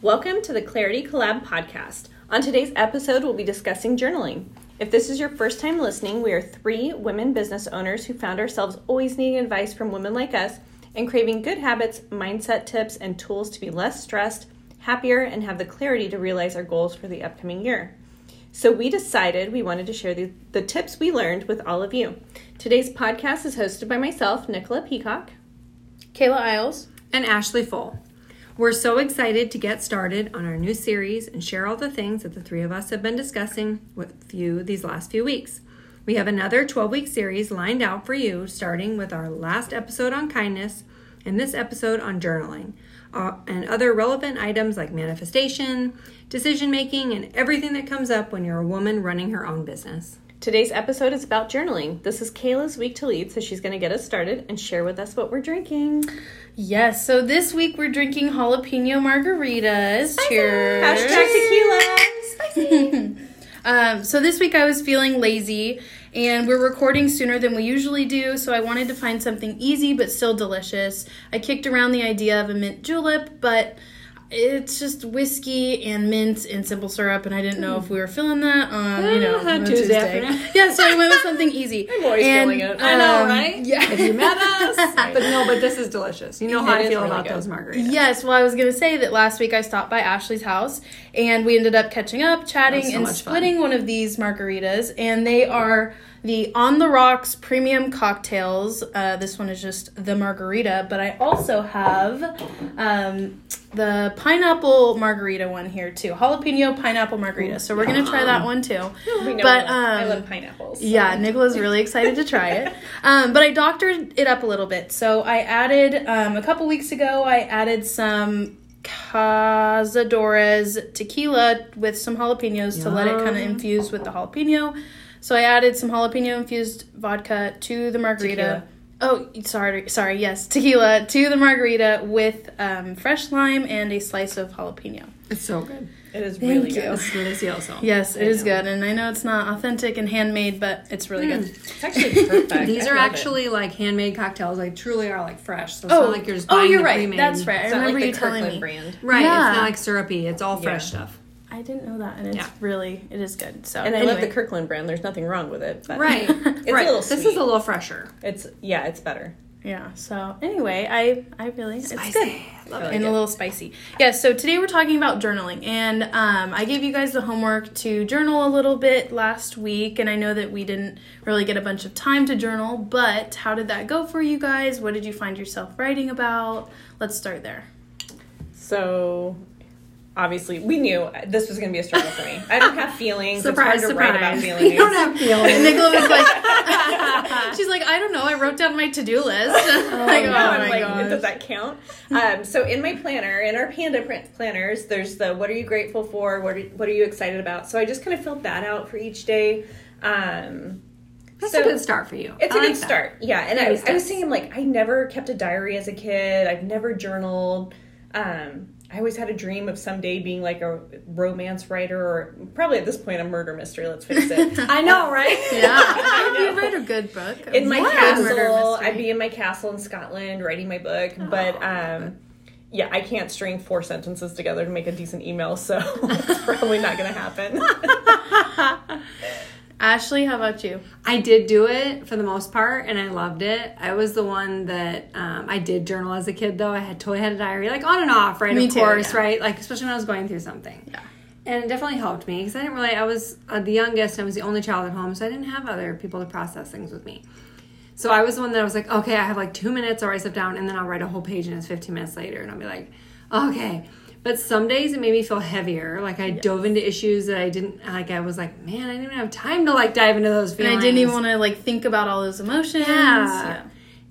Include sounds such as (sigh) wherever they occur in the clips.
Welcome to the Clarity Collab podcast. On today's episode, we'll be discussing journaling. If this is your first time listening, we are three women business owners who found ourselves always needing advice from women like us and craving good habits, mindset tips, and tools to be less stressed, happier, and have the clarity to realize our goals for the upcoming year. So, we decided we wanted to share the, the tips we learned with all of you. Today's podcast is hosted by myself, Nicola Peacock. Kayla Isles. and Ashley Full. We're so excited to get started on our new series and share all the things that the three of us have been discussing with you these last few weeks. We have another 12 week series lined out for you, starting with our last episode on kindness and this episode on journaling, uh, and other relevant items like manifestation, decision making, and everything that comes up when you're a woman running her own business. Today's episode is about journaling. This is Kayla's week to lead, so she's going to get us started and share with us what we're drinking. Yes, so this week we're drinking jalapeno margaritas. Cheers. Hashtag tequila. (laughs) Um, so this week I was feeling lazy and we're recording sooner than we usually do, so I wanted to find something easy but still delicious. I kicked around the idea of a mint julep, but it's just whiskey and mint and simple syrup, and I didn't know if we were feeling that on you know (laughs) on Tuesday Tuesday. afternoon. (laughs) Yeah, so I went with something easy. (laughs) I'm always And, feeling it. I know, um, right? Yeah. If you met us, but no, but this is delicious. You know how I feel really about good. those margaritas. Yes, well, I was gonna say that last week I stopped by Ashley's house and we ended up catching up, chatting, so and much fun. splitting one of these margaritas. And they are the On the Rocks premium cocktails. Uh, this one is just the margarita, but I also have um, the pineapple margarita one here too, jalapeno pineapple margarita. So we're gonna try that one too. (laughs) We know But, I um, love pineapples. so- Yeah, Nicola's really excited to try it. (laughs) Um, but I doctored it up a little bit. So I added, um, a couple weeks ago, I added some Cazadores tequila with some jalapenos to let it kind of infuse with the jalapeno. So I added some jalapeno infused vodka to the margarita. Oh, sorry, sorry. Yes, tequila to the margarita with um, fresh lime and a slice of jalapeno. It's so good. It is Thank really you. good. It's delicioso. Yes, it is good, and I know it's not authentic and handmade, but it's really good. It's actually perfect. (laughs) These I are love it. actually like handmade cocktails. Like truly are like fresh. So it's Oh, not like you're just oh, buying you're the right. pre-made. That's right. I It's not remember like you the telling me. brand. Right. Yeah. It's not like syrupy. It's all fresh Yeah. stuff. I didn't know that, and it's Yeah. really it is good. So And I anyway. love the Kirkland brand. There's nothing wrong with it. But Right. (laughs) It's right. a little This is a little fresher. It's yeah, it's better. Yeah. So anyway, I I really it's good. Love I it. and a little spicy. Yeah, so today we're talking about journaling. And um, I gave you guys the homework to journal a little bit last week. And I know that we didn't really get a bunch of time to journal, but how did that go for you guys? What did you find yourself writing about? Let's start there. So obviously we knew this was going to be a struggle for me. I don't have feelings. Surprise, it's hard to write about surprise. feelings. You don't have feelings. Nicola was like, (laughs) she's like, I don't know. I wrote down my to do list. (laughs) like, oh I'm my like, gosh. does that count? Um, so in my planner, in our Panda print planners, there's the what are you grateful for? What are, what are you excited about? So I just kind of filled that out for each day. Um, That's so- a good start for you. It's I a like good that. start. Yeah. And I, Baby I was steps. thinking, like, I never kept a diary as a kid. I've never journaled. Um, I always had a dream of someday being like a romance writer or probably at this point a murder mystery, let's face it. (laughs) I know, right? (laughs) yeah. You write a good book. in my. Castle. I'd be in my castle in Scotland writing my book. But um, yeah, I can't string four sentences together to make a decent email, so (laughs) it's probably not going to happen. Ashley, how about you? I did do it for the most part, and I loved it. I was the one that um, I did journal as a kid, though. I had totally had a diary, like on and off, right? Me of too, course, yeah. right? Like especially when I was going through something. Yeah. And it definitely helped me because I didn't really. I was uh, the youngest. and I was the only child at home, so I didn't have other people to process things with me. So I was the one that I was like, okay, I have like two minutes. Or I'll write stuff down, and then I'll write a whole page, and it's 15 minutes later, and I'll be like, okay. But some days it made me feel heavier. Like I dove into issues that I didn't like. I was like, man, I didn't even have time to like dive into those And feelings. I didn't even want to like think about all those emotions. Yeah.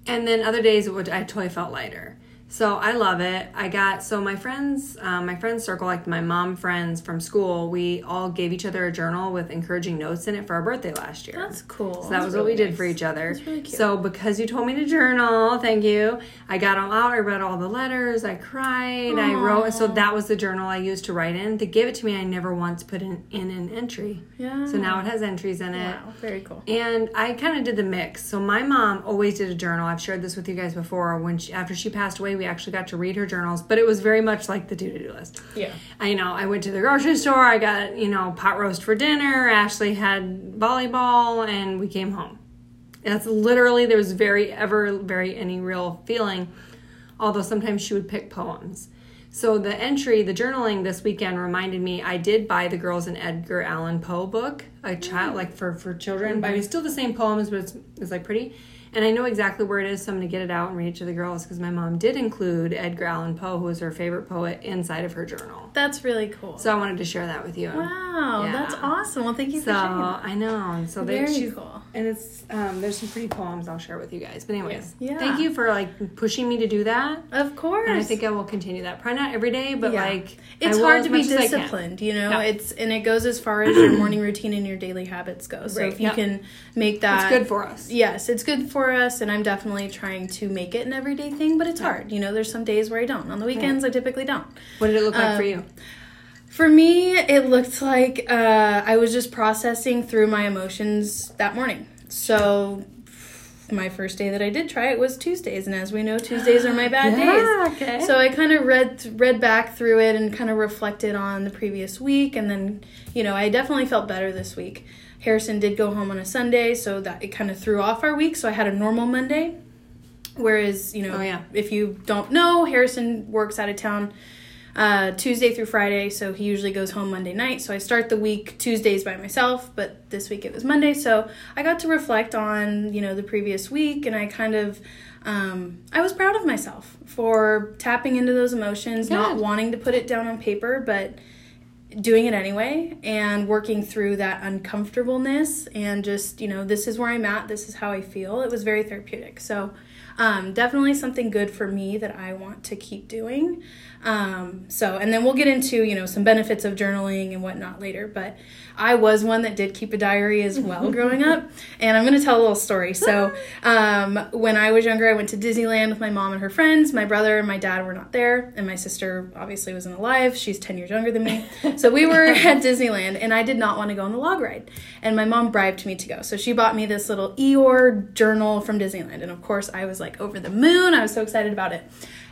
And then other days, which I totally felt lighter. So I love it. I got so my friends, um, my friends circle, like my mom friends from school, we all gave each other a journal with encouraging notes in it for our birthday last year. That's cool. So that was what we did for each other. That's really cute. So because you told me to journal, thank you. I got all out. I read all the letters. I cried. I wrote. So that was the journal I used to write in. They gave it to me. I never once put in, in an entry. Yeah. So now it has entries in it. Wow, very cool. And I kind of did the mix. So my mom always did a journal. I've shared this with you guys before. When she, after she passed away, We actually got to read her journals, but it was very much like the do to do list. Yeah. I you know I went to the grocery store. I got you know pot roast for dinner. Ashley had volleyball, and we came home. That's literally there was very ever very any real feeling, although sometimes she would pick poems. So the entry, the journaling this weekend reminded me I did buy the girls an Edgar Allan Poe book, a child mm. like for for children, but mm-hmm. it's still the same poems, but it's, it's like pretty. And I know exactly where it is, so I'm going to get it out and read it to the girls because my mom did include Edgar Allan Poe, who was her favorite poet, inside of her journal. That's really cool. So I wanted to share that with you. wow, Yeah. that's awesome. Well, thank you So for sharing. that. I know. So they, Very she's, cool. And it's um, there's some pretty poems I'll share with you guys. But anyways, Yeah. thank you for like pushing me to do that. Of course. And I think I will continue that. Probably not every day, but Yeah. like it's hard to be much as I can. disciplined, you know. Yeah. It's and it goes as far as your (clears throat) morning routine and your daily habits go. So Right. if you Yep. can make that, It's good for us. Yes, it's good for us, and I'm definitely trying to make it an everyday thing. But it's hard, you know. There's some days where I don't. On the weekends, I typically don't. What did it look like for Um, you? For me, it looked like uh, I was just processing through my emotions that morning. So, my first day that I did try it was Tuesdays, and as we know, Tuesdays are my (gasps) bad Yeah, days. okay. So I kind of read read back through it and kind of reflected on the previous week, and then you know I definitely felt better this week. Harrison did go home on a Sunday, so that it kind of threw off our week. So I had a normal Monday. Whereas you know, Oh, yeah. if you don't know, Harrison works out of town uh, Tuesday through Friday, so he usually goes home Monday night. So I start the week Tuesdays by myself, but this week it was Monday. So I got to reflect on you know the previous week, and I kind of um, I was proud of myself for tapping into those emotions, not wanting to put it down on paper, but doing it anyway and working through that uncomfortableness and just you know this is where i'm at this is how i feel. It was very therapeutic. So um, definitely something good for me that i want to keep doing. Um, so and then we'll get into you know some benefits of journaling and whatnot later but i was one that did keep a diary as well (laughs) growing up and i'm going to tell a little story. So um, when i was younger i went to disneyland with my mom and her friends. My brother and my dad were not there and my sister obviously wasn't alive. She's 10 years younger than me. (laughs) So we were at disneyland and i did not want to go on the log ride. And my mom bribed me to go. So she bought me this little eeyore journal from disneyland and of course i was like over the moon. I was so excited about it.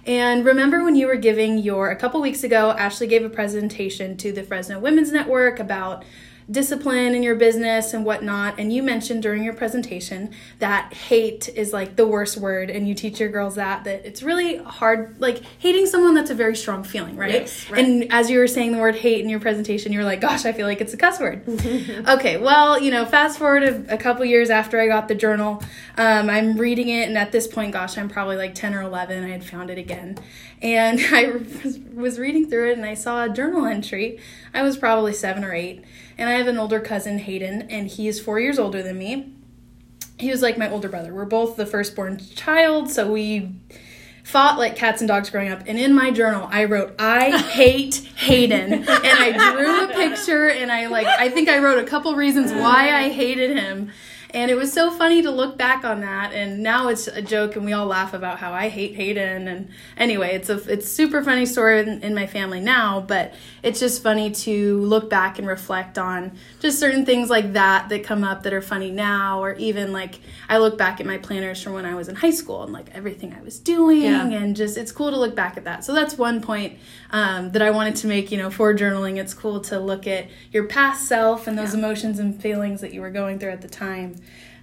And remember when you were giving your, a couple weeks ago, Ashley gave a presentation to the Fresno Women's Network about discipline in your business and whatnot. And you mentioned during your presentation that hate is like the worst word. And you teach your girls that, that it's really hard, like hating someone that's a very strong feeling, right? Yes, right. And as you were saying the word hate in your presentation, you were like, gosh, I feel like it's a cuss word. (laughs) okay, well, you know, fast forward a, a couple years after I got the journal, um, I'm reading it, and at this point, gosh, I'm probably like 10 or 11. I had found it again. And (laughs) I was reading through it, and I saw a journal entry. I was probably seven or eight. And I have an older cousin, Hayden, and he is four years older than me. He was like my older brother. We're both the firstborn child, so we fought like cats and dogs growing up. And in my journal, I wrote, I (laughs) hate Hayden. and I drew a picture and I like, I think I wrote a couple reasons why I hated him. And it was so funny to look back on that. And now it's a joke and we all laugh about how I hate Hayden. And anyway, it's a, it's super funny story in, in my family now, but it's just funny to look back and reflect on just certain things like that that come up that are funny now, or even like I look back at my planners from when I was in high school and like everything I was doing, Yeah. and just it's cool to look back at that. So that's one point um, that I wanted to make. You know, for journaling, it's cool to look at your past self and those emotions and feelings that you were going through at the time.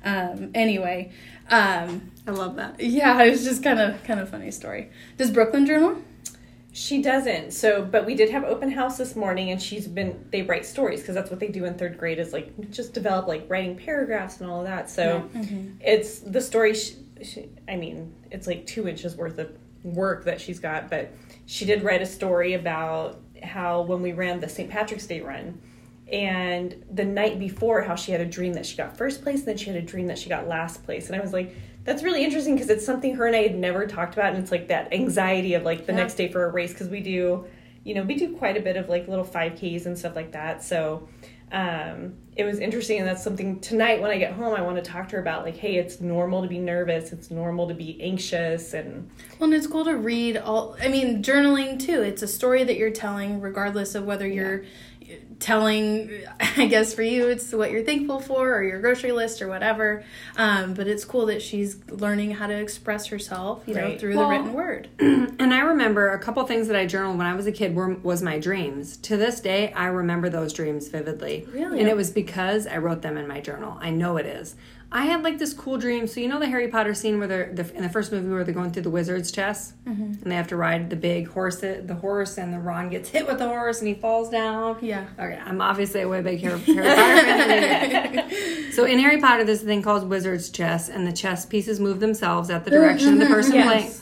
Um, anyway, um, I love that. yeah, it was just kind of kind of funny story. Does Brooklyn journal? She doesn't. So, but we did have open house this morning, and she's been. They write stories because that's what they do in third grade is like just develop like writing paragraphs and all of that. So, it's the story. She, she, I mean, it's like two inches worth of work that she's got, but she did write a story about how when we ran the St. Patrick's Day run, and the night before, how she had a dream that she got first place, and then she had a dream that she got last place, and I was like. That's really interesting because it's something her and I had never talked about, and it's like that anxiety of like the Yeah. next day for a race because we do, you know, we do quite a bit of like little 5Ks and stuff like that. So um, it was interesting, and that's something tonight when I get home, I want to talk to her about like, hey, it's normal to be nervous, it's normal to be anxious, and Well, and it's cool to read all. I mean, journaling too. It's a story that you're telling, regardless of whether you're telling i guess for you it's what you're thankful for or your grocery list or whatever um, but it's cool that she's learning how to express herself you know Right. through Well, the written word (clears throat) And I remember a couple things that I journaled when I was a kid were was my dreams. To this day, I remember those dreams vividly. Really? And it was because I wrote them in my journal. I know it is. I had like this cool dream. So you know the Harry Potter scene where they're the, in the first movie where they're going through the wizard's chess Mm-hmm. and they have to ride the big horse, the horse, and the Ron gets hit with the horse and he falls down. Yeah. Okay, I'm obviously a way big Harry, Harry Potter fan. (laughs) So in Harry Potter, there's a thing called wizard's chess, and the chess pieces move themselves at the direction of the (laughs) person Yes. playing.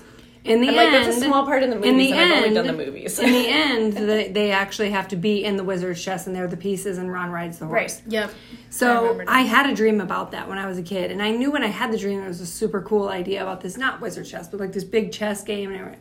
In the And end, like that's a small part in the movies, in the and I've only end- done the movies. in the end, they, they actually have to be in the wizard's chess, and they're the pieces, and Ron rides the horse. Right. yep So now. I, had a dream about that when I was a kid, and I knew when I had the dream it was a super cool idea about this not wizard chess, but like this big chess game and everything.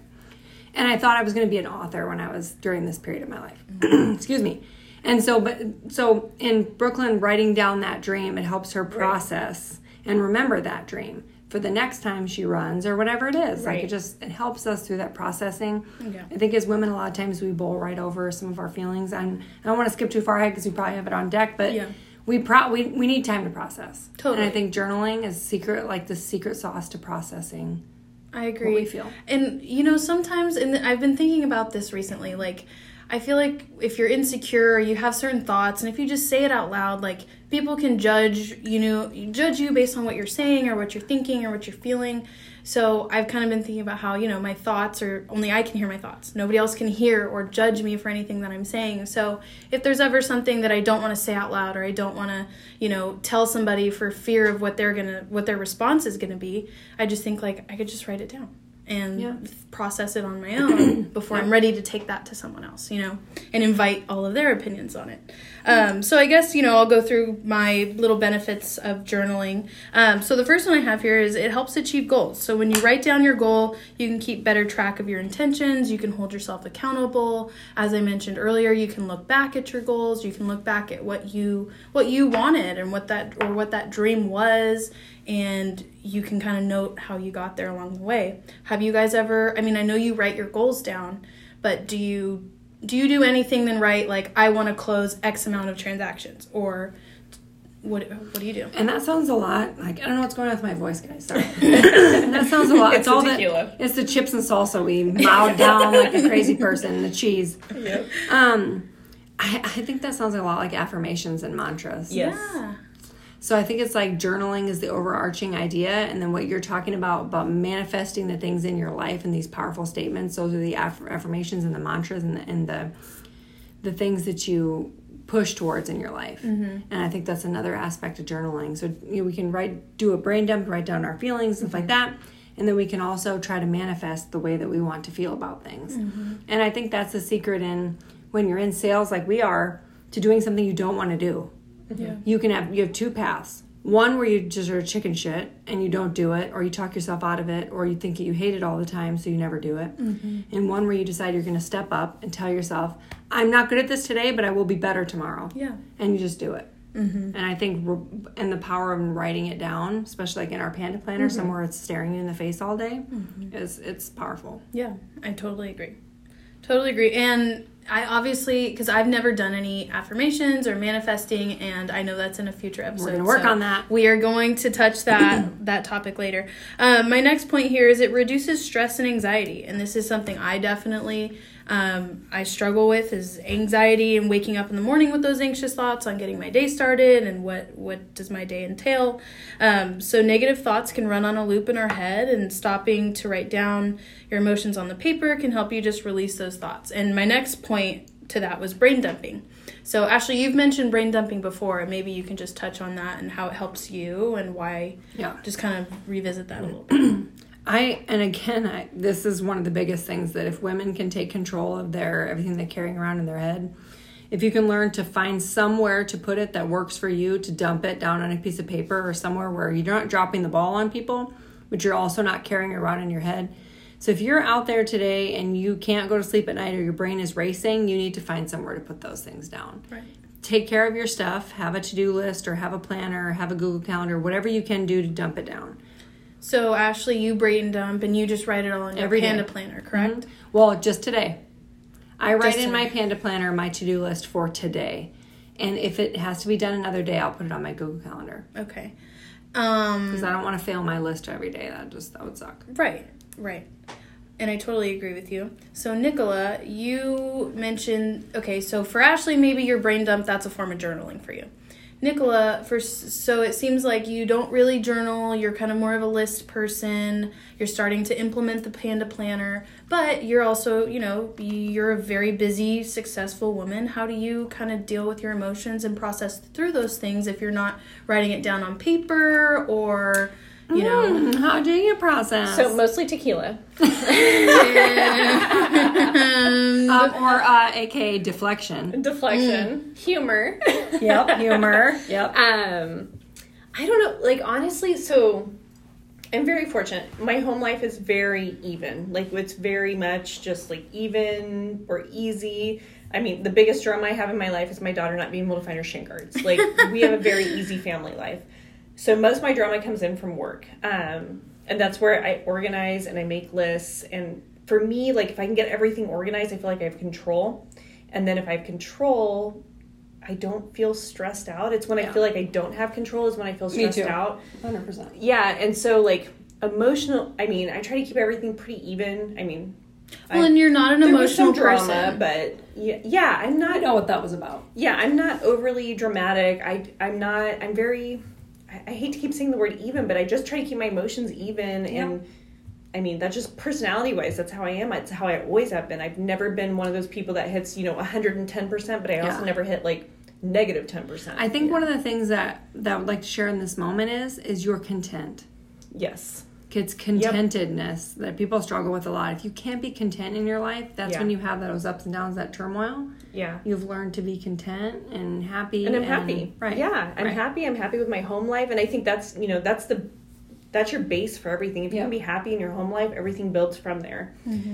And I thought I was going to be an author when I was during this period of my life. Mm-hmm. (clears throat) Excuse me. And so, but so in Brooklyn, writing down that dream, it helps her process and remember that dream for the next time she runs or whatever it is. Like it just it helps us through that processing. Yeah. I think as women, a lot of times we bowl right over some of our feelings. And I don't want to skip too far ahead because we probably have it on deck, but Yeah. we pro we, we need time to process. Totally. And I think journaling is secret, like the secret sauce to processing I agree. what we feel. And you know, sometimes, and I've been thinking about this recently. Like, I feel like if you're insecure, or you have certain thoughts, and if you just say it out loud, like people can judge, you know, judge you based on what you're saying or what you're thinking or what you're feeling. So I've kind of been thinking about how you know my thoughts are only I can hear my thoughts. Nobody else can hear or judge me for anything that I'm saying. So if there's ever something that I don't want to say out loud or I don't want to, you know, tell somebody for fear of what they're gonna what their response is gonna be, I just think like I could just write it down and Yeah. process it on my own (coughs) before I'm ready to take that to someone else, you know, and invite all of their opinions on it. Um, so I guess, you know, I'll go through my little benefits of journaling. Um, so the first one I have here is it helps achieve goals. So when you write down your goal, you can keep better track of your intentions, you can hold yourself accountable. As I mentioned earlier, you can look back at your goals, you can look back at what you what you wanted and what that or what that dream was and you can kind of note how you got there along the way. Have you guys ever I mean, I know you write your goals down, but do you do you do anything then write like I want to close X amount of transactions or what what do you do? And that sounds a lot like I don't know what's going on with my voice, guys. Sorry. (laughs) that sounds a lot. It's It's, all tequila. the it's the chips and salsa we mowed down like a crazy person. The cheese. Yep. Um, I, I think that sounds a lot like affirmations and mantras. Yes. Yeah. So I think it's like journaling is the overarching idea, and then what you're talking about about manifesting the things in your life and these powerful statements. Those are the aff- affirmations and the mantras and the and the the things that you push towards in your life. Mm-hmm. And I think that's another aspect of journaling. So you know, we can write, do a brain dump, write down our feelings, stuff like mm-hmm. that, and then we can also try to manifest the way that we want to feel about things. Mm-hmm. And I think that's the secret in when you're in sales, like we are, to doing something you don't want to do Yeah. you can have you have two paths. One where you just are chicken shit and you don't do it or you talk yourself out of it or you think you hate it all the time so you never do it. Mm-hmm. And one where you decide you're going to step up and tell yourself i'm not good at this today but i will be better tomorrow. Yeah. and you just do it. Mm-hmm. And i think and the power of writing it down especially like in our panda planner mm-hmm. somewhere it's staring you in the face all day is it's powerful. Yeah, I totally agree. Totally agree. And I obviously, because I've never done any affirmations or manifesting, and I know that's in a future episode. We're gonna work so on that. We are going to touch that (clears throat) that topic later. Um, my next point here is it reduces stress and anxiety, and this is something I definitely um, I struggle with is anxiety and waking up in the morning with those anxious thoughts on getting my day started and what what does my day entail. Um, so negative thoughts can run on a loop in our head, and stopping to write down your emotions on the paper can help you just release those thoughts. And my next point to that was brain dumping. So Ashley, you've mentioned brain dumping before, and maybe you can just touch on that and how it helps you and why. Yeah. Just kind of revisit that a little bit. (clears throat) I and again, I, this is one of the biggest things that if women can take control of their everything they're carrying around in their head, if you can learn to find somewhere to put it that works for you, to dump it down on a piece of paper or somewhere where you're not dropping the ball on people, but you're also not carrying it around in your head. So if you're out there today and you can't go to sleep at night or your brain is racing, you need to find somewhere to put those things down Right. take care of your stuff have a to-do list or have a planner or have a google calendar whatever you can do to dump it down So Ashley, you brain dump and you just write it all in your Every day. Panda planner, correct? well just today I write Just in to- my Panda Planner my to do list for today. And if it has to be done another day, I'll put it on my Google Calendar. Okay. Um, Because I don't want to fail my list every day. That just, that would suck. Right, right. And I totally agree with you. So, Nicola, you mentioned okay, so for Ashley, maybe your brain dump, that's a form of journaling for you. Nicola, for so it seems like you don't really journal, you're kind of more of a list person. You're starting to implement the Panda Planner, but you're also, you know, you're a very busy, successful woman. How do you kind of deal with your emotions and process through those things if you're not writing it down on paper or, you know, Mm, how do you process? So mostly tequila. (laughs) (laughs) um, or uh, aka deflection. Deflection. Humor. (laughs) Yep, humor. Yep. Um, I don't know. Like honestly, so I'm very fortunate. My home life is very even. Like it's very much just like even or easy. I mean, the biggest drama I have in my life is my daughter not being able to find her shin guards. Like we have a very easy family life. So most of my drama comes in from work. Um, and that's where I organize and I make lists. And for me, like if I can get everything organized, I feel like I have control. And then if I have control, I don't feel stressed out. It's when I feel like I don't have control is when I feel Me stressed too. out. 100%. Yeah, and so like emotional. I mean, I try to keep everything pretty even. I mean, Well, I- and you're not an emotional drama, person. but yeah, yeah, I'm not. I know what that was about. Yeah, I'm not overly dramatic. I I'm not. I'm very. I, hate to keep saying the word even, but I just try to keep my emotions even and. I mean, that's just personality wise. That's how I am. It's how I always have been. I've never been one of those people that hits, you know, 110%, but I also Yeah. never hit like negative 10%. I think one of the things that that I would like to share in this moment is is your content. yes. It's contentedness that people struggle with a lot. If you can't be content in your life, that's Yeah. when you have those ups and downs, that turmoil. Yeah. You've learned to be content and happy. and I'm happy. Right. Yeah, I'm Right. happy. I'm happy with my home life, and I think that's you know that's the that's your base for everything. If you Yeah. can be happy in your home life, everything builds from there.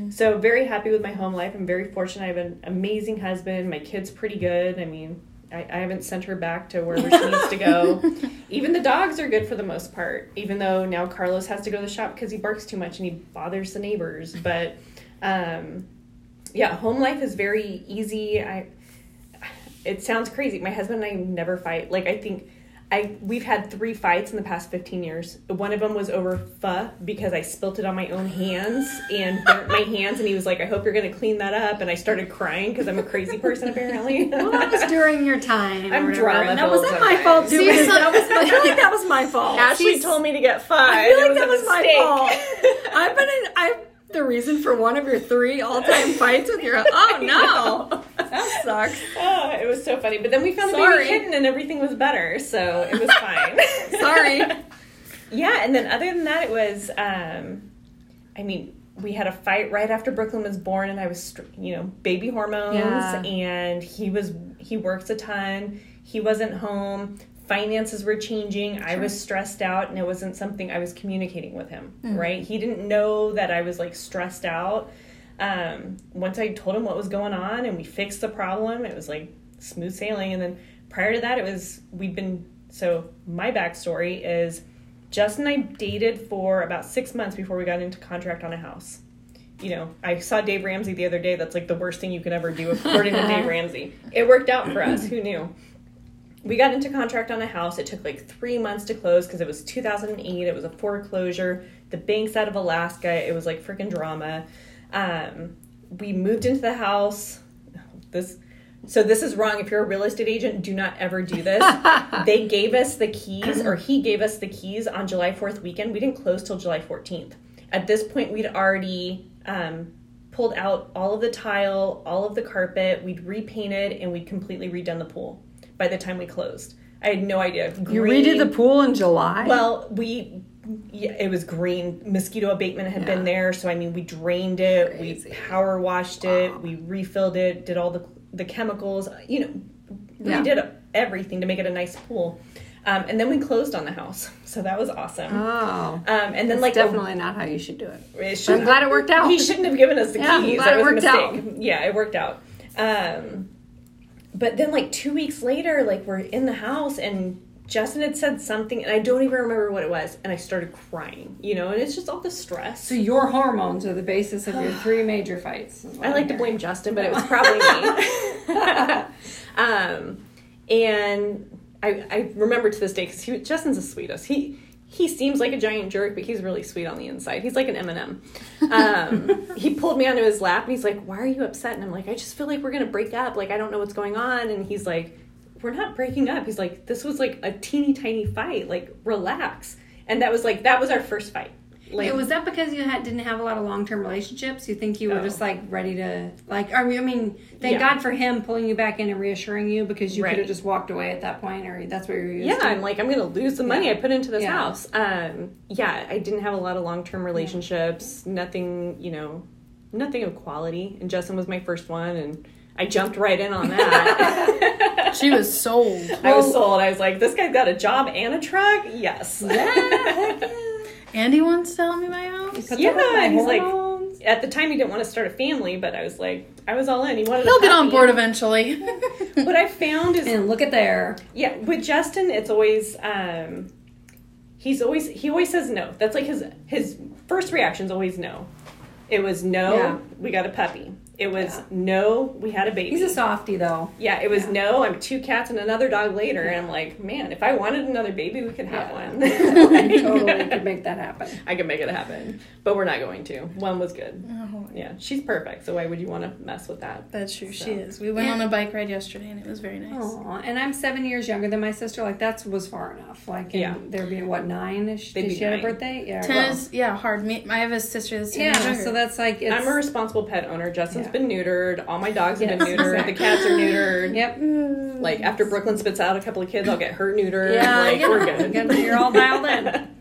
So very happy with my home life. I'm very fortunate. I have an amazing husband. My kid's pretty good. I mean, I, I haven't sent her back to wherever she needs to go. (laughs) Even the dogs are good for the most part. Even though now Carlos has to go to the shop because he barks too much and he bothers the neighbors. But um, yeah, home life is very easy. I it sounds crazy. My husband and I never fight. Like I think I we've had three fights in the past 15 years. One of them was over pho because I spilt it on my own hands and burnt my hands and he was like, "I hope you're going to clean that up." And I started crying because I'm a crazy person apparently. (laughs) Well, that was during your time. I'm or whatever. drama that wasn't my fault. Too, See, so- that was, (laughs) I feel like that was my fault. Ashley She's- told me to get five. I feel like was that a was my fault. (laughs) I've been in. I'm the reason for one of your three all-time (laughs) fights with your. Oh no, that sucks. Oh, it was so funny. But then we found the Sorry. baby kitten and everything was better, so it was fine. (laughs) Sorry. (laughs) Yeah, and then other than that, it was. Um, I mean, we had a fight right after Brooklyn was born, and I was, you know, baby hormones, Yeah. and he was he works a ton. He wasn't home. Finances were changing. I was stressed out, and it wasn't something I was communicating with him. Right? He didn't know that I was like stressed out. Um, once I told him what was going on, and we fixed the problem, it was like smooth sailing. And then prior to that, it was we'd been. So my backstory is Justin and I dated for about six months before we got into contract on a house. You know, I saw Dave Ramsey the other day. That's like the worst thing you could ever do, according to Dave (laughs) Ramsey. It worked out for us. Who knew? We got into contract on a house. It took like three months to close because it was 2008. It was a foreclosure. The bank's out of Alaska. It was like freaking drama. Um, we moved into the house. This so this is wrong. If you're a real estate agent, do not ever do this. (laughs) they gave us the keys, or he gave us the keys on July 4th weekend. We didn't close till July 14th. At this point, we'd already um, pulled out all of the tile, all of the carpet. We'd repainted, and we'd completely redone the pool by the time we closed. I had no idea. You redid the pool in July. Well, we yeah, it was green. Mosquito abatement had been there, so I mean, we drained it, Crazy. we power washed it, we refilled it, did all the the chemicals, you know, Yeah. redid everything to make it a nice pool. Um, and then we closed on the house, (laughs) so that was awesome. oh, Um, and then that's like a- definitely not how you should do it. it I'm glad it worked out. he shouldn't have given us the Yeah, I'm keys. glad That it was a worked out. mistake. Yeah, it worked out. Um, but then like two weeks later, like we're in the house and Justin had said something, and I don't even remember what it was, and I started crying. You know, and it's just all the stress. So your hormones are the basis of your three (sighs) major fights. I like to blame Justin, but it (laughs) was probably me. (laughs) (laughs) um, and I, I remember to this day because he Justin's the sweetest. He he seems like a giant jerk, but he's really sweet on the inside. He's like an M&M. Um, (laughs) he pulled me onto his lap and he's like, "Why are you upset?" And I'm like, "I just feel like we're gonna break up. Like I don't know what's going on." And he's like, "We're not breaking up." He's like, "This was like a teeny tiny fight. Like relax." And that was like that was our first fight. Like Wait, was that because you had, didn't have a lot of long term relationships? You think you were Oh. just like ready to like? I mean, thank Yeah. God for him pulling you back in and reassuring you because you could have just walked away at that point, or that's what you're used yeah to. i'm like i'm gonna lose the money Yeah. i put into this Yeah. house um yeah i didn't have a lot of long-term relationships nothing you know nothing of quality and justin was my first one and i jumped right in on that (laughs) She was sold. i was sold i was like this guy's got a job and a truck yes Andy wants to help me buy a house. Yeah, that with my and he's like- hormones. at the time he didn't want to start a family but i was like i was all in he wanted He'll a get on board eventually. (laughs) what i found is and look at there. Yeah, with Justin, it's always um, he's always he always says no. That's like his his first reaction's always no. It was no, Yeah. we got a puppy. It was Yeah. no, we had a baby. He's a softie though. yeah, it was Yeah. no, I'm two cats and another dog later, and I'm like, man, if I wanted another baby, we could have Yeah. one. (laughs) (laughs) I totally could make that happen. I could make it happen, but we're not going to. One was good. Oh, Yeah, she's perfect. So why would you want to mess with that? That's true. She is. We went Yeah. on a bike ride yesterday, and it was very nice. Aw, and I'm seven years younger than my sister. Like that was far enough. Like, Yeah. they're being what nine? Is They'd did be she have a birthday? Yeah. Ten well, is yeah hard. Me, I have a sister that's ten yeah. younger. So that's like it's. I'm a responsible pet owner. Yeah. been neutered. All my dogs have been neutered. exactly. The cats are neutered. Yep. Like after Brooklyn spits out a couple of kids, I'll get her neutered. Yeah, like yeah. we're. Good, You're all dialed in. (laughs)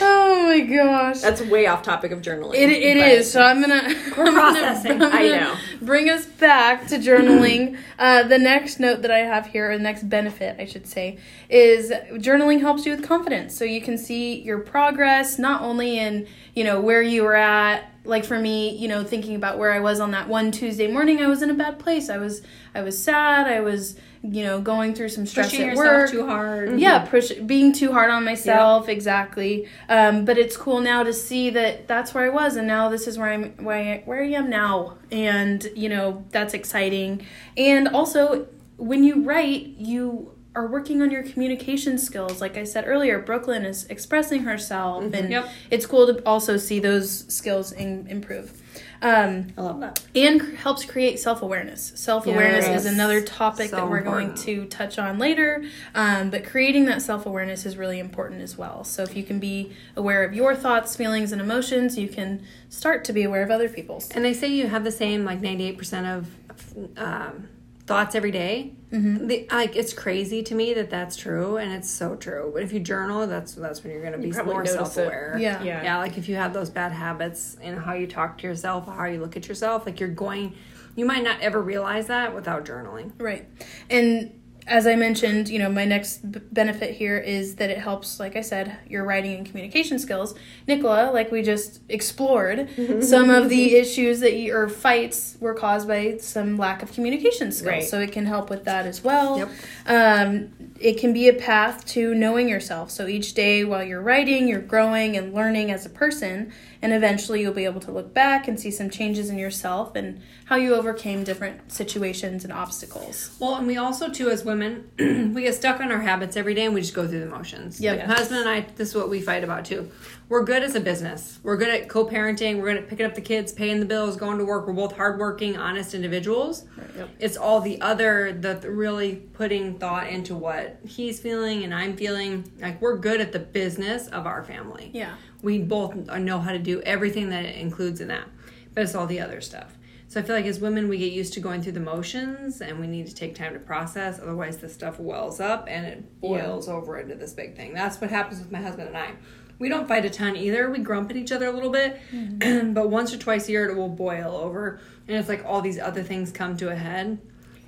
oh my gosh. That's way off topic of journaling. It, it is. So I'm gonna. We're (laughs) I'm gonna- processing. I'm I gonna know. Bring us back to journaling. uh, the next note that I have here, or the next benefit, I should say, is journaling helps you with confidence. So you can see your progress, not only in you know where you were at. Like for me, you know, thinking about where I was on that one Tuesday morning, I was in a bad place. I was, I was sad. I was, you know, going through some stress Pushing at yourself work. too hard. Yeah, push being too hard on myself, exactly. Um, but it's cool now to see that that's where I was, and now this is where I'm where I, where I am now, and you know that's exciting. And also, when you write, you are working on your communication skills. Like I said earlier, Brooklyn is expressing herself, and Yep. it's cool to also see those skills in, improve. Um, I love that. and helps create self awareness. Self awareness Yes. is another topic So that we're important. going to touch on later. Um, but creating that self awareness is really important as well. So if you can be aware of your thoughts, feelings, and emotions, you can start to be aware of other people's. And they say you have the same like ninety eight percent of um, thoughts every day. Mm-hmm. The, like it's crazy to me that that's true, and it's so true. But if you journal, that's that's when you're going to be probably more self aware. Yeah. Yeah. yeah. Like if you have those bad habits and how you talk to yourself, how you look at yourself, like you're going, you might not ever realize that without journaling. Right. And as I mentioned, you know, my next b- benefit here is that it helps, like I said, your writing and communication skills. Nicola, like we just explored, some of the issues that you, or fights were caused by some lack of communication skills. Right. So it can help with that as well. Yep. Um, it can be a path to knowing yourself. So each day while you're writing, you're growing and learning as a person, and eventually you'll be able to look back and see some changes in yourself and how you overcame different situations and obstacles. Well, and we also too, as women, (clears throat) we get stuck on our habits every day, and we just go through the motions. Yeah. Like, my husband and I, this is what we fight about too. We're good as a business. We're good at co-parenting. We're good at picking up the kids, paying the bills, going to work. We're both hardworking, honest individuals. Yep. It's all the other, the the really putting thought into what he's feeling and I'm feeling. Like we're good at the business of our family. Yeah. We both know how to do everything that it includes in that, but it's all the other stuff. So I feel like as women, we get used to going through the motions, and we need to take time to process. Otherwise, the stuff wells up and it boils over into this big thing. That's what happens with my husband and I. We don't fight a ton either. We grump at each other a little bit, mm-hmm. (clears throat) but once or twice a year, it will boil over, and it's like all these other things come to a head.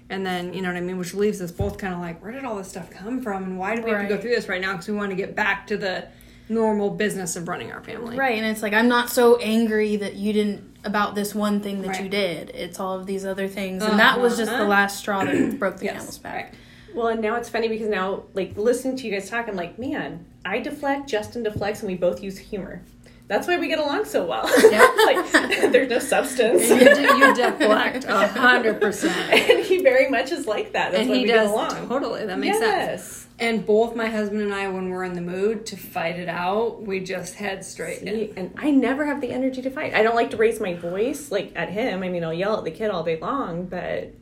And then, you know what I mean? Which leaves us both kind of like, where did all this stuff come from? And why do we have to go through this right now? Because we want to get back to the normal business of running our family. Right, and it's like I'm not so angry that you didn't about this one thing that you did. It's all of these other things, and that was just the Uh-huh. last straw that (clears throat) broke the Yes, camel's back. right. Well, and now it's funny because now, like listening to you guys talk, I'm like, man, I deflect, Justin deflects, and we both use humor. That's why we get along so well. (laughs) (laughs) like, there's no substance. You, de- you (laughs) deflect hundred percent, and he very much is like that. That's and why he we does get along. totally. That makes sense. And both my husband and I, when we're in the mood to fight it out, we just head straight in. And I never have the energy to fight. I don't like to raise my voice like at him. I mean, I'll yell at the kid all day long, but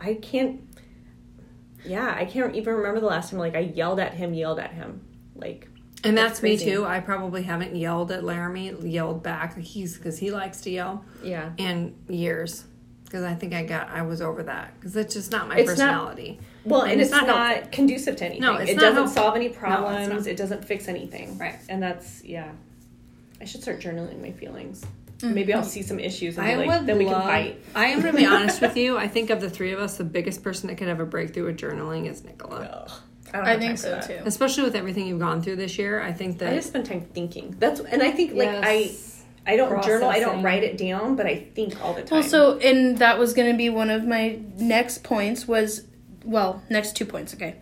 I can't. Yeah, I can't even remember the last time like I yelled at him, yelled at him, like. And That's that's, me too. I probably haven't yelled at Laramie, yelled back. He's because he likes to yell. Yeah. in years because I think I got I was over that because it's just not my It's not- personality. Well, and, it's, not, helpful. conducive to anything. No, it's it not doesn't helpful. solve any problems. not. it doesn't fix anything. Right. And that's yeah. I should start journaling my feelings. Maybe I'll see some issues and Mm-hmm. I like, would then we love, can fight. I am going to be (laughs) honest with you. I think of the three of us, the biggest person that could have a breakthrough with journaling is Nicola. Ugh, don't I think so that. too. Especially with everything you've gone through this year, I think that I just spend time thinking. That's and I think like Yes. I don't journal. I don't write it down, but I think all the time. Well, so and that was going to be one of my next points was well, next two points, okay.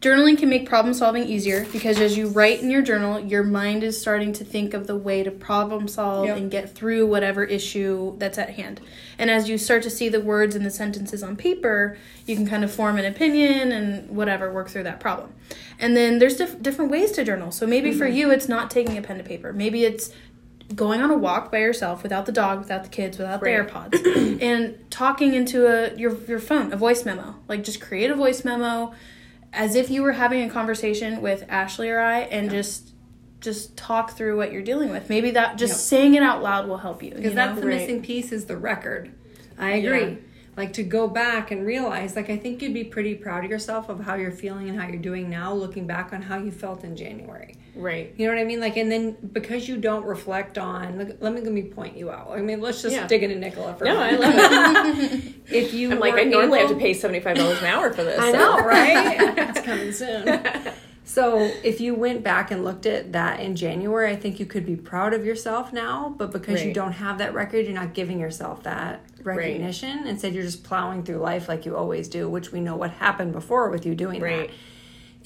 Journaling can make problem solving easier because as you write in your journal, your mind is starting to think of the way to problem solve Yep. and get through whatever issue that's at hand. And as you start to see the words and the sentences on paper, you can kind of form an opinion and whatever, work through that problem. And then there's diff- different ways to journal. So maybe for mm-hmm. you, it's not taking a pen to paper. Maybe it's going on a walk by yourself without the dog, without the kids, without Right. the AirPods, (clears throat) and talking into a your your phone, a voice memo. Like just create a voice memo as if you were having a conversation with Ashley or I, and just just talk through what you're dealing with. Maybe that just Yep. saying it out loud will help you. because you know? that's the Right. missing piece is the record. I agree. Yeah. Like to go back and realize, like I think you'd be pretty proud of yourself of how you're feeling and how you're doing now, looking back on how you felt in January. Right. You know what I mean? Like, and then because you don't reflect on, look, let me let me point you out. I mean, let's just Yeah. dig into Nicola for No, a I minute. love it. (laughs) If you I'm like I normally have to pay seventy five dollars an hour for this. I so- know, right? (laughs) it's coming soon. So, if you went back and looked at that in January, I think you could be proud of yourself now. But because you don't have that record, you're not giving yourself that recognition. Instead, you're just plowing through life like you always do, which we know what happened before with you doing Right. that.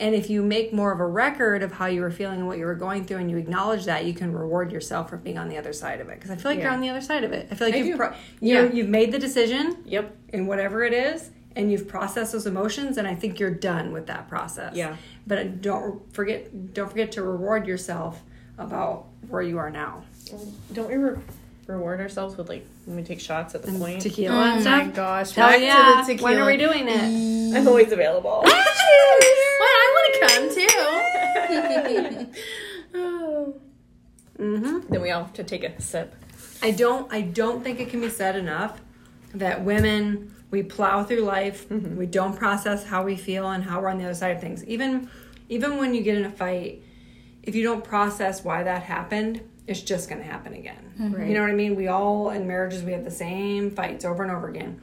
And if you make more of a record of how you were feeling and what you were going through, and you acknowledge that, you can reward yourself for being on the other side of it. Because I feel like you're on the other side of it. I feel like I you've pro- Yeah. you you've made the decision Yep. in whatever it is and you've processed those emotions and i think you're done with that process Yeah. but don't forget don't forget to reward yourself about where you are now Don't we re- reward ourselves with like when we take shots at the point? tequila Oh and my gosh! hell back to yeah the when are we doing it I'm always available. (laughs) Well, I want to come too. (laughs) oh. hmm then we all have to take a sip. i don't i don't think it can be said enough that women we plow through life we don't process how we feel and how we're on the other side of things even even when you get in a fight if you don't process why that happened it's just going to happen again Right. you know what i mean we all in marriages we have the same fights over and over again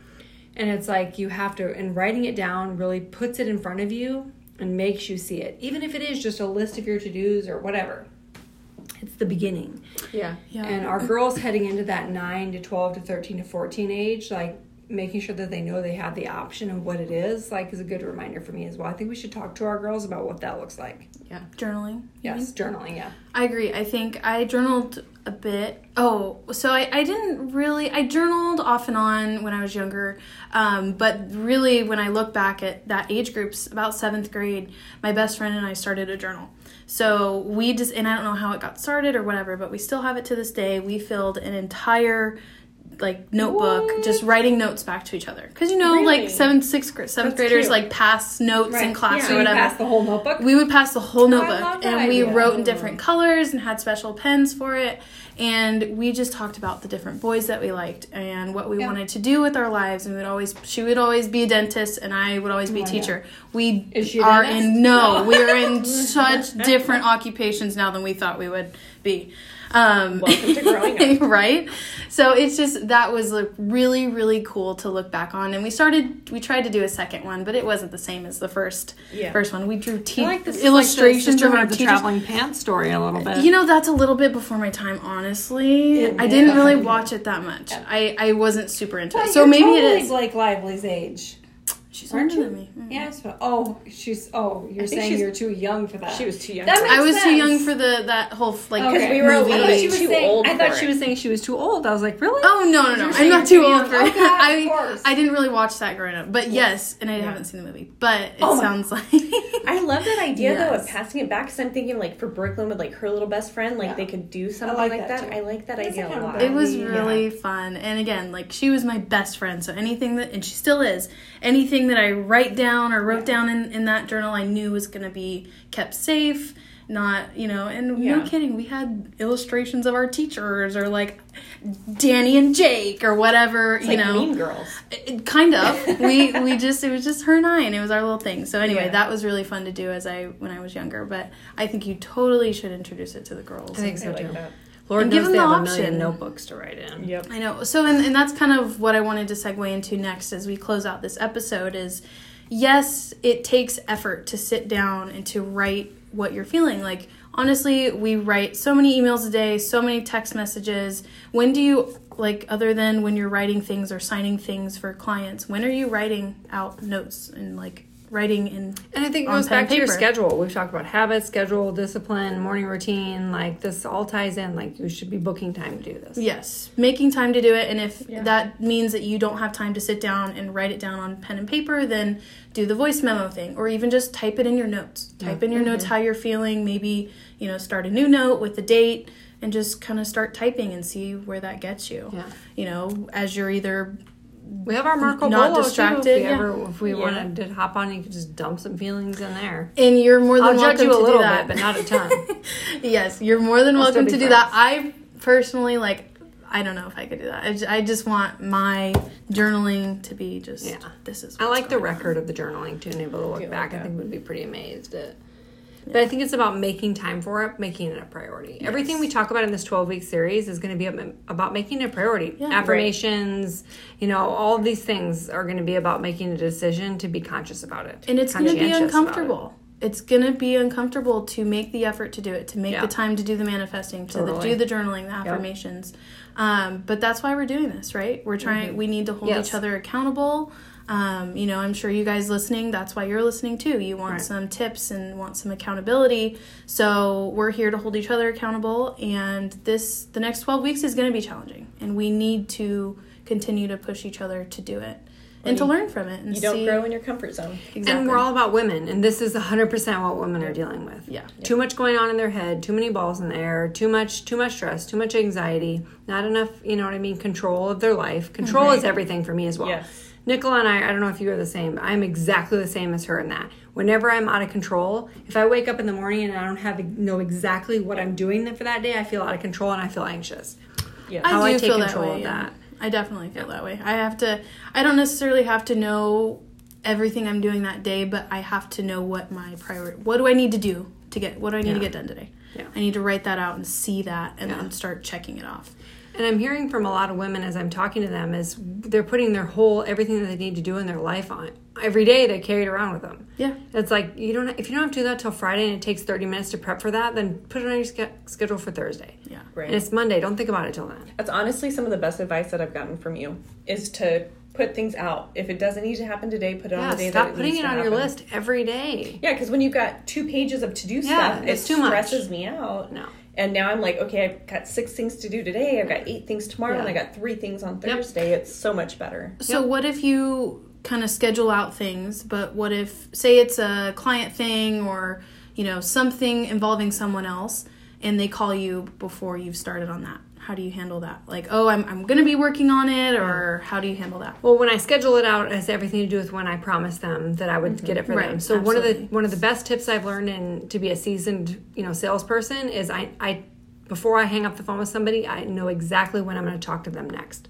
and it's like you have to and writing it down really puts it in front of you and makes you see it even if it is just a list of your to-dos or whatever it's the beginning Yeah. Yeah. and our girls heading into that 9 to 12 to 13 to 14 age like making sure that they know they have the option of what it is like is a good reminder for me as well i think we should talk to our girls about what that looks like Yeah. journaling. you yes journaling yeah I agree. I think I journaled a bit. Oh, so I, I didn't really, I journaled off and on when I was younger. Um, but really, when I look back at that age groups, about seventh grade, my best friend and I started a journal. So we just, and I don't know how it got started or whatever, but we still have it to this day. We filled an entire like notebook just writing notes back to each other because you know Really? like seventh sixth seventh That's graders cute. like pass notes in class so or whatever pass the whole notebook we would pass the whole notebook and we wrote in different colors and had special pens for it and we just talked about the different boys that we liked and what we Yeah. wanted to do with our lives and we would always she would always be a dentist and I would always be a Oh, yeah. teacher we Is she are dentist? in no we are in (laughs) such different occupations now than we thought we would be um Welcome to growing up. (laughs) right? So it's just that was like really really cool to look back on. And we started we tried to do a second one but it wasn't the same as the first Yeah. first one. We drew te- like this illustrations like the, of the teachers. traveling pants story a little bit. You know that's a little bit before my time honestly. It- i didn't really (laughs) watch it that much. I i wasn't super into But it. So maybe totally it is. Blake Lively's age She's Aren't older you? than me. Mm. Yes. but- Oh, she's. Oh, you're think saying you're too young for that. She was too young. That makes I was too young for the that whole f- like Okay. we were movie. I thought she was too saying. old I thought she was saying she was too old. I was like, really? Oh no no You're no! I'm not too too old young. for Okay, it. I. I didn't really watch that growing up, but yes, and I Yeah. haven't seen the movie, but it Oh sounds (laughs) like I love that idea though of passing it back because I'm thinking like for Brooklyn with like her little best friend, like Yeah. they could do something like like, that, that. I like that That's idea a lot. it was really fun. And again, like she was my best friend, so anything that and she still is. Anything that I write down or wrote down in in that journal, I knew was going to be kept safe. Not, you know, and Yeah. no kidding, we had illustrations of our teachers or like Danny and Jake or whatever, It's you like know. Mean Girls. It- kind of (laughs) we we just it was just her and i and it was our little thing so anyway Yeah. that was really fun to do as i when i was younger but i think you totally should introduce it to the girls I think I so like too. that. Lord And give knows them they the have a million option. notebooks to write in. Yep. i know so and, and that's kind of what i wanted to segue into next as we close out this episode is yes it takes effort to sit down and to write what you're feeling like honestly we write so many emails a day so many text messages when do you like other than when you're writing things or signing things for clients when are you writing out notes and like writing in And I think it goes back to your schedule. We've talked about habits, schedule, discipline, morning routine. Like this all ties in. Like you should be booking time to do this. Yes, making time to do it. And if Yeah. that means that you don't have time to sit down and write it down on pen and paper, then do the voice memo thing or even just type it in your notes. Type in your notes Mm-hmm. how you're feeling. Maybe, you know, start a new note with the date and just kind of start typing and see where that gets you. Yeah. You know, as you're either We have our Marco Not Polo distracted, too. If we yeah. ever, if we Yeah. wanted to hop on, you could just dump some feelings in there. and you're more than I'll welcome judge you a to little do that. bit, but not a ton. (laughs) yes, you're more than I'll welcome to do that. I personally like. I don't know if I could do that. I just, I just want my journaling to be just. Yeah. This is. I like the going on. record of the journaling too, and able to look like back. I think would be pretty amazed at. But I think it's about making time for it, making it a priority. Everything we talk about in this 12 week series is going to be about making it a priority. Yeah. Affirmations, you know, all of these things are going to be about making a decision to be conscious about it. and it's going to be conscientious it. uncomfortable. It's going to be uncomfortable to make the effort to do it, to make Yeah. the time to do the manifesting, to the, do the journaling, the affirmations. Um, but that's why we're doing this, right? We're trying. We need to hold Mm-hmm. Yes. each other accountable. Um, you know, I'm sure you guys listening. That's why you're listening too. You want Right. some tips and want some accountability. So we're here to hold each other accountable. And this, the next 12 weeks is going to be challenging, and we need to continue to push each other to do it and to you- learn from it. And You don't see, grow in your comfort zone. Exactly. And we're all about women, and this is 100% what women are dealing with. Yeah. Too much going on in their head, too many balls in the air, too much too much stress, too much anxiety, not enough, you know what I mean, control of their life. Control is everything for me as well. Yes. Nicola and I, I don't know if you are the same. I'm exactly the same as her in that. Whenever I'm out of control, if I wake up in the morning and I don't have know exactly what I'm doing for that day, I feel out of control and I feel anxious. Yeah. How I do take feel control that way, of yeah. that. I definitely feel that way. I have to. I don't necessarily have to know everything I'm doing that day, but I have to know what my priority. What do I need to do to get? What do I need to get done today? Yeah. I need to write that out and see that, and Yeah. then start checking it off. And I'm hearing from a lot of women as I'm talking to them is they're putting their whole everything that they need to do in their life on every day. They carry it around with them. Yeah. It's like you don't if you don't have to do that till Friday and it takes 30 minutes to prep for that, then put it on your ske- schedule for Thursday. Yeah. Right. And it's Monday. Don't think about it till then. That's honestly some of the best advice that I've gotten from you is to put things out. If it doesn't need to happen today, put it on the day stop that it happens. Stop putting needs it to on your list every day. Yeah, because when you've got two pages of to do Yeah, stuff, it's it too much. stresses me out. No. And now I'm like, okay, I've got six things to do today. I've got eight things tomorrow, Yeah. and I got three things on Yep. Thursday. It's so much better. So what if you kind of schedule out things, but what if say it's a client thing or you know something involving someone else, and they call you before you've started on that? How do you handle that? Like, oh, I'm I'm gonna be working on it, or how do you handle that? Well, when I schedule it out, it has everything to do with when I promised them that I would mm-hmm. get it for Right, them. So one of the one of the best tips I've learned in to be a seasoned you know salesperson is I I before I hang up the phone with somebody, I know exactly when I'm going to talk to them next.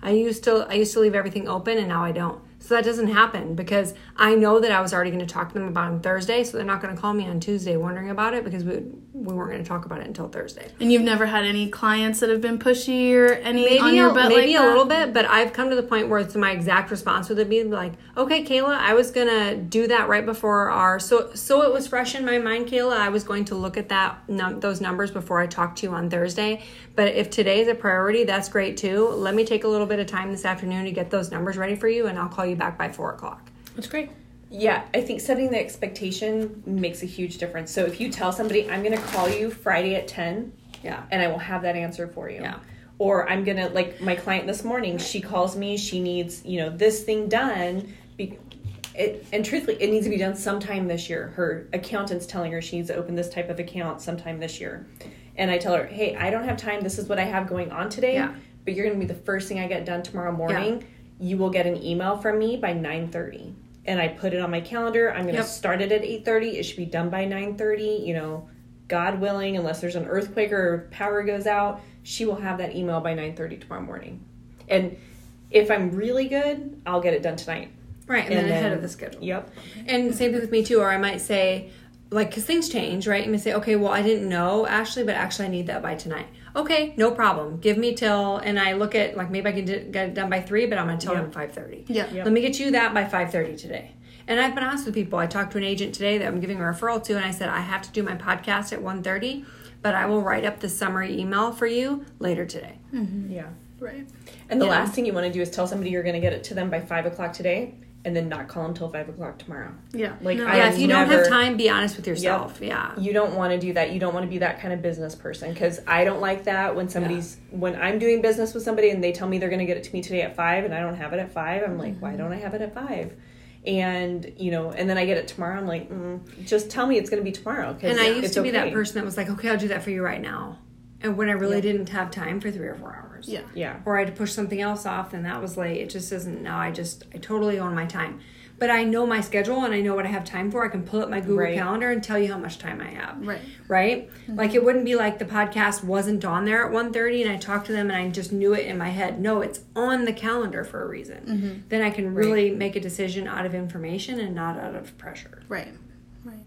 I used to I used to leave everything open, and now I don't. So that doesn't happen because I know that I was already going to talk to them about it on Thursday. So they're not going to call me on Tuesday wondering about it because we we weren't going to talk about it until Thursday. And you've never had any clients that have been pushy or any on maybe your a, butt maybe like a little bit, but I've come to the point where it's my exact response would be like, "Okay, Kayla, I was gonna do that right before our so so it was fresh in my mind, Kayla. I was going to look at that num- those numbers before I talked to you on Thursday. But if today is a priority, that's great too. Let me take a little bit of time this afternoon to get those numbers ready for you, and I'll call you back by four o'clock. That's great. Yeah, I think setting the expectation makes a huge difference. So if you tell somebody, I'm going to call you Friday at 10 Yeah. and I will have that answer for you. Yeah. Or I'm going to, like my client this morning, she calls me, she needs, you know, this thing done. Be- it, and truthfully, it needs to be done sometime this year. Her accountant's telling her she needs to open this type of account sometime this year. And I tell her, hey, I don't have time. This is what I have going on today. Yeah. But you're going to be the first thing I get done tomorrow morning. You will get an email from me by 9:30. And I put it on my calendar. I'm going to Yep. start it at 8:30. It should be done by 9:30. You know, God willing, unless there's an earthquake or power goes out, she will have that email by 9:30 tomorrow morning. And if I'm really good, I'll get it done tonight. Right, and, then, ahead of the schedule. Yep. And same thing with me too. Or I might say, like, because things change, right? You may say, okay, well, I didn't know Ashley, but actually, I need that by tonight. Okay, no problem. Give me till, and I look at like maybe I can do, get it done by three, but I'm gonna tell Yeah. them five thirty. Yeah. Yep. Let me get you that by five thirty today. And I've been honest with people. I talked to an agent today that I'm giving a referral to, and I said I have to do my podcast at 1.30, but I will write up the summary email for you later today. Mm-hmm. Yeah. Right. And the Yeah. last thing you want to do is tell somebody you're going to get it to them by five o'clock today, and then not call them till five o'clock tomorrow. Yeah. Like, No. I yeah, if you don't have time, be honest with yourself. Yeah. You don't want to do that. You don't want to be that kind of business person because I don't like that when somebody's when I'm doing business with somebody and they tell me they're going to get it to me today at five and I don't have it at five. I'm like, Mm-hmm. why don't I have it at five? And you know, and then I get it tomorrow. I'm like, mm, just tell me it's going to be tomorrow. And I used to be that person that was like, okay, I'll do that for you right now. And when I really Yeah. didn't have time for three or four hours. Yeah. Yeah. Or I had to push something else off and that was late. It just isn't now I just I totally own my time. But I know my schedule and I know what I have time for. I can pull up my Google Right. Calendar and tell you how much time I have. Right. Right? Mm-hmm. Like it wouldn't be like the podcast wasn't on there at 1.30 and I talked to them and I just knew it in my head. No, it's on the calendar for a reason. Mm-hmm. Then I can really make a decision out of information and not out of pressure. Right. Right.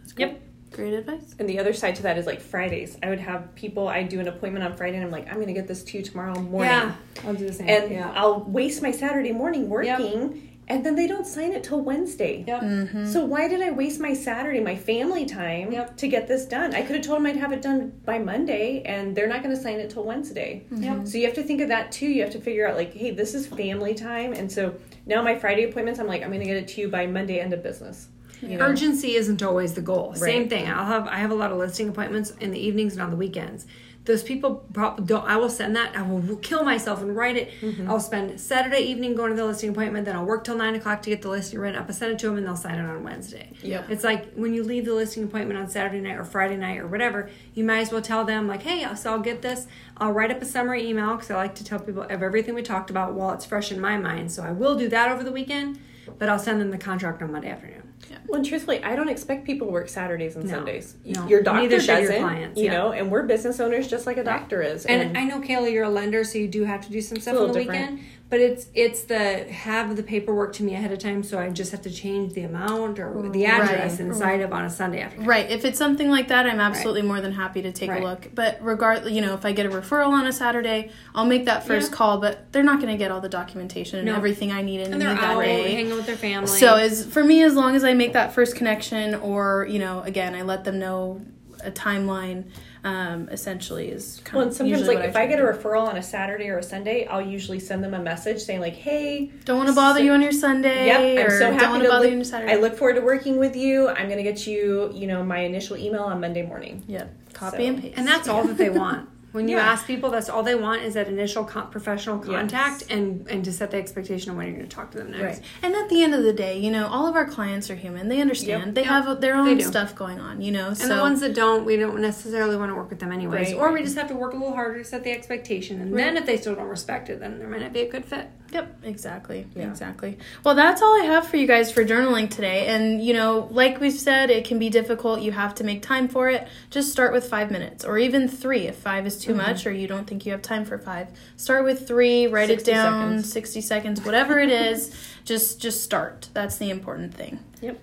That's Yep. Great. Great advice. And the other side to that is like Fridays. I would have people. I do an appointment on Friday, and I'm like, I'm going to get this to you tomorrow morning. Yeah. I'll do the same. and yeah. I'll waste my Saturday morning working, and then they don't sign it till Wednesday. Yep. Mm-hmm. So why did I waste my Saturday, my family time, Yep. to get this done? I could have told them I'd have it done by Monday, and they're not going to sign it till Wednesday. Mm-hmm. Yep. So you have to think of that too. You have to figure out like, hey, this is family time, and so now my Friday appointments, I'm like, I'm going to get it to you by Monday, end of business. Know? urgency isn't always the goal. Same thing. I'll have i have a lot of listing appointments in the evenings and on the weekends. Those people probably don't i will send that i will kill myself and write it. Mm-hmm. i'll spend saturday evening going to the listing appointment then i'll work till 9 o'clock to get the listing written up i send it to them and they'll sign it on wednesday. Yep. it's like when you leave the listing appointment on saturday night or friday night or whatever you might as well tell them like hey so i'll get this. I'll write up a summary email because i like to tell people of everything we talked about while it's fresh in my mind so i will do that over the weekend but i'll send them the contract on monday afternoon Well, and truthfully, I don't expect people to work Saturdays and No. Sundays. No. Your doctor Neither doesn't, your clients, you yeah. know, and we're business owners just like a doctor is. And, I know Kayla, you're a lender, so you do have to do some stuff on the different. weekend. But it's it's the have the paperwork to me ahead of time, so I just have to change the amount or the address Right. inside of on a Sunday afternoon. Right. If it's something like that, I'm absolutely more than happy to take Right. a look. But regardless, you know, if I get a referral on a Saturday, I'll make that first Yeah. call. But they're not going to get all the documentation and No. everything I need in And they're that out day. hanging with their family. So as for me, as long as I make that first connection, or you know, again, I let them know a timeline. Um, essentially, is kind Well, of and sometimes, usually like, what if I get a referral on a Saturday or a Sunday, I'll usually send them a message saying, like, hey, don't want to bother so- you on your Sunday, Yep, I'm so don't happy to bother look, you on Saturday. I look forward to working with you. I'm going to get you, you know, my initial email on Monday morning. Yep. Copy So- and paste. and that's all that they want. (laughs) When you Yeah. ask people, that's all they want is that initial con- professional contact Yes. and and to set the expectation of when you're going to talk to them next. Right. And at the end of the day, you know, all of our clients are human. They understand. Yep. They Yep. have their own stuff going on, you know. And so the ones that don't, we don't necessarily want to work with them anyways. Right. Or we just have to work a little harder to set the expectation. And then if they still don't respect it, then there might not be a good fit. Yep, exactly. Yeah. Exactly. Well, that's all I have for you guys for journaling today. And, you know, like we've said, it can be difficult. You have to make time for it. Just start with five minutes or even three if five is too Mm-hmm. much or you don't think you have time for five. Start with three, write it down, seconds. 60 seconds, whatever it is. (laughs) just just start. That's the important thing. Yep.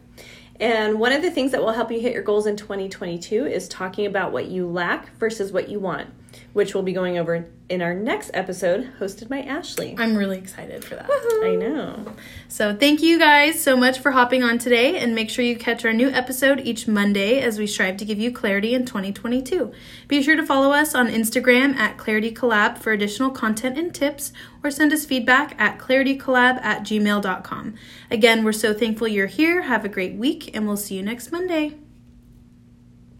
And one of the things that will help you hit your goals in 2022 is talking about what you lack versus what you want. Which we'll be going over in our next episode, hosted by Ashley. I'm really excited for that. I know. So, thank you guys so much for hopping on today, and make sure you catch our new episode each Monday as we strive to give you clarity in 2022. Be sure to follow us on Instagram at Clarity Collab for additional content and tips, or send us feedback at claritycollab at gmail.com. Again, we're so thankful you're here. Have a great week, and we'll see you next Monday.